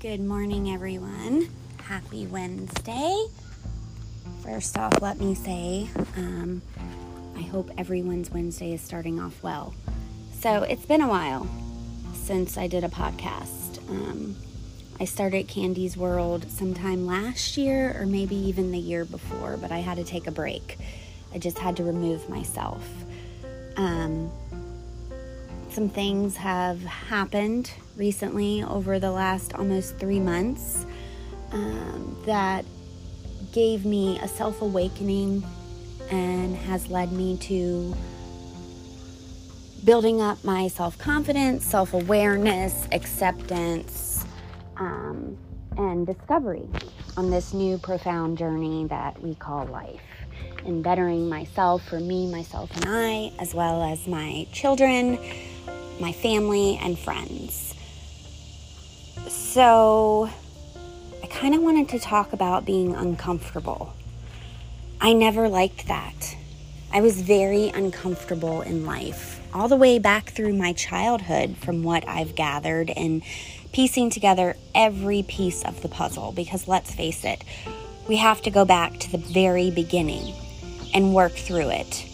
Good morning, everyone. Happy Wednesday. First off, let me say, um, I hope everyone's Wednesday is starting off well. So, it's been a while since I did a podcast. Um, I started Candy's World sometime last year or maybe even the year before, but I had to take a break. I just had to remove myself. Um, some things have happened recently over the last almost three months um, that gave me a self awakening and has led me to building up my self confidence, self awareness, acceptance, um, and discovery on this new profound journey that we call life. And bettering myself for me, myself, and I, as well as my children, my family, and friends. So, I kind of wanted to talk about being uncomfortable. I never liked that. I was very uncomfortable in life, all the way back through my childhood, from what I've gathered, and piecing together every piece of the puzzle. Because let's face it, we have to go back to the very beginning and work through it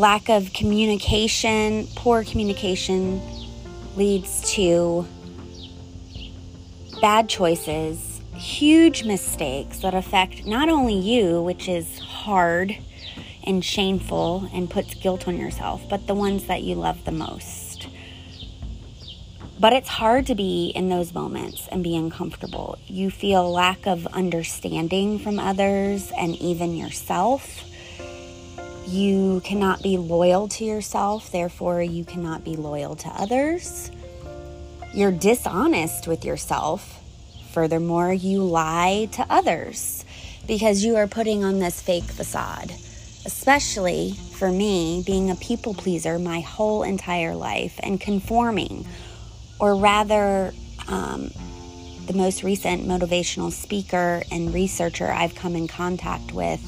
lack of communication, poor communication leads to bad choices, huge mistakes that affect not only you, which is hard and shameful and puts guilt on yourself, but the ones that you love the most. But it's hard to be in those moments and be uncomfortable. You feel lack of understanding from others and even yourself you cannot be loyal to yourself, therefore, you cannot be loyal to others. You're dishonest with yourself. Furthermore, you lie to others because you are putting on this fake facade. Especially for me, being a people pleaser my whole entire life and conforming, or rather, um, the most recent motivational speaker and researcher I've come in contact with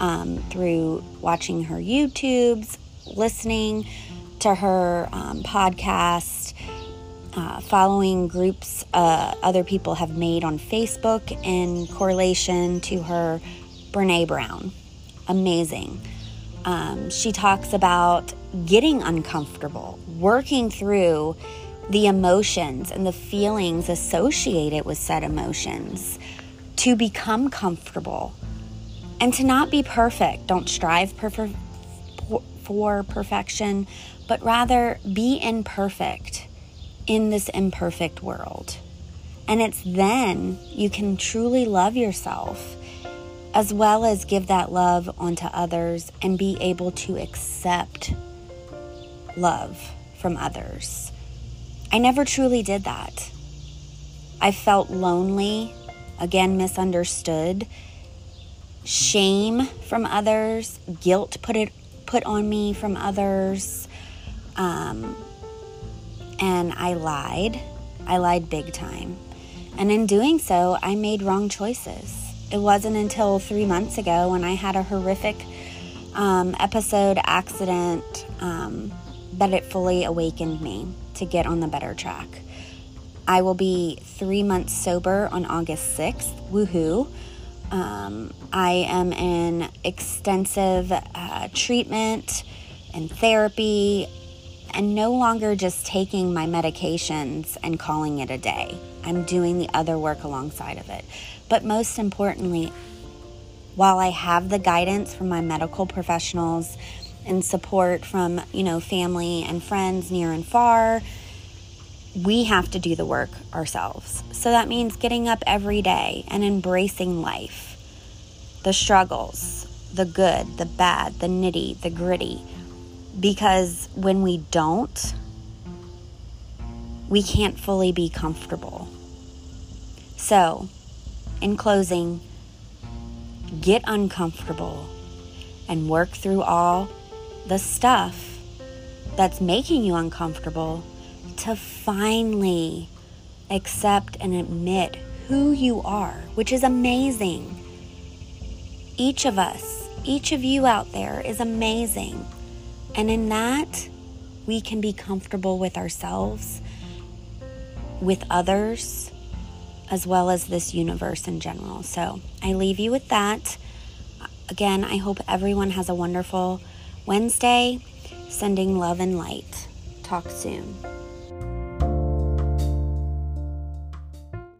um, through watching her YouTubes, listening to her um, podcast, uh, following groups uh, other people have made on Facebook in correlation to her Brene Brown. Amazing. Um, she talks about getting uncomfortable, working through the emotions and the feelings associated with said emotions to become comfortable and to not be perfect. Don't strive for perfection, but rather be imperfect in this imperfect world. And it's then you can truly love yourself as well as give that love onto others and be able to accept love from others. I never truly did that. I felt lonely, again, misunderstood, shame from others, guilt put it put on me from others. Um, and I lied. I lied big time. And in doing so, I made wrong choices. It wasn't until three months ago when I had a horrific um, episode accident um, that it fully awakened me to get on the better track. I will be three months sober on August 6th. Woohoo! Um, I am in extensive uh, treatment and therapy and no longer just taking my medications and calling it a day. I'm doing the other work alongside of it. But most importantly, while I have the guidance from my medical professionals and support from, you know, family and friends near and far, we have to do the work ourselves. So that means getting up every day and embracing life the struggles, the good, the bad, the nitty, the gritty. Because when we don't, we can't fully be comfortable. So, in closing, get uncomfortable and work through all the stuff that's making you uncomfortable to finally accept and admit who you are, which is amazing. Each of us, each of you out there is amazing. And in that, we can be comfortable with ourselves, with others, as well as this universe in general. So I leave you with that. Again, I hope everyone has a wonderful Wednesday. Sending love and light. Talk soon.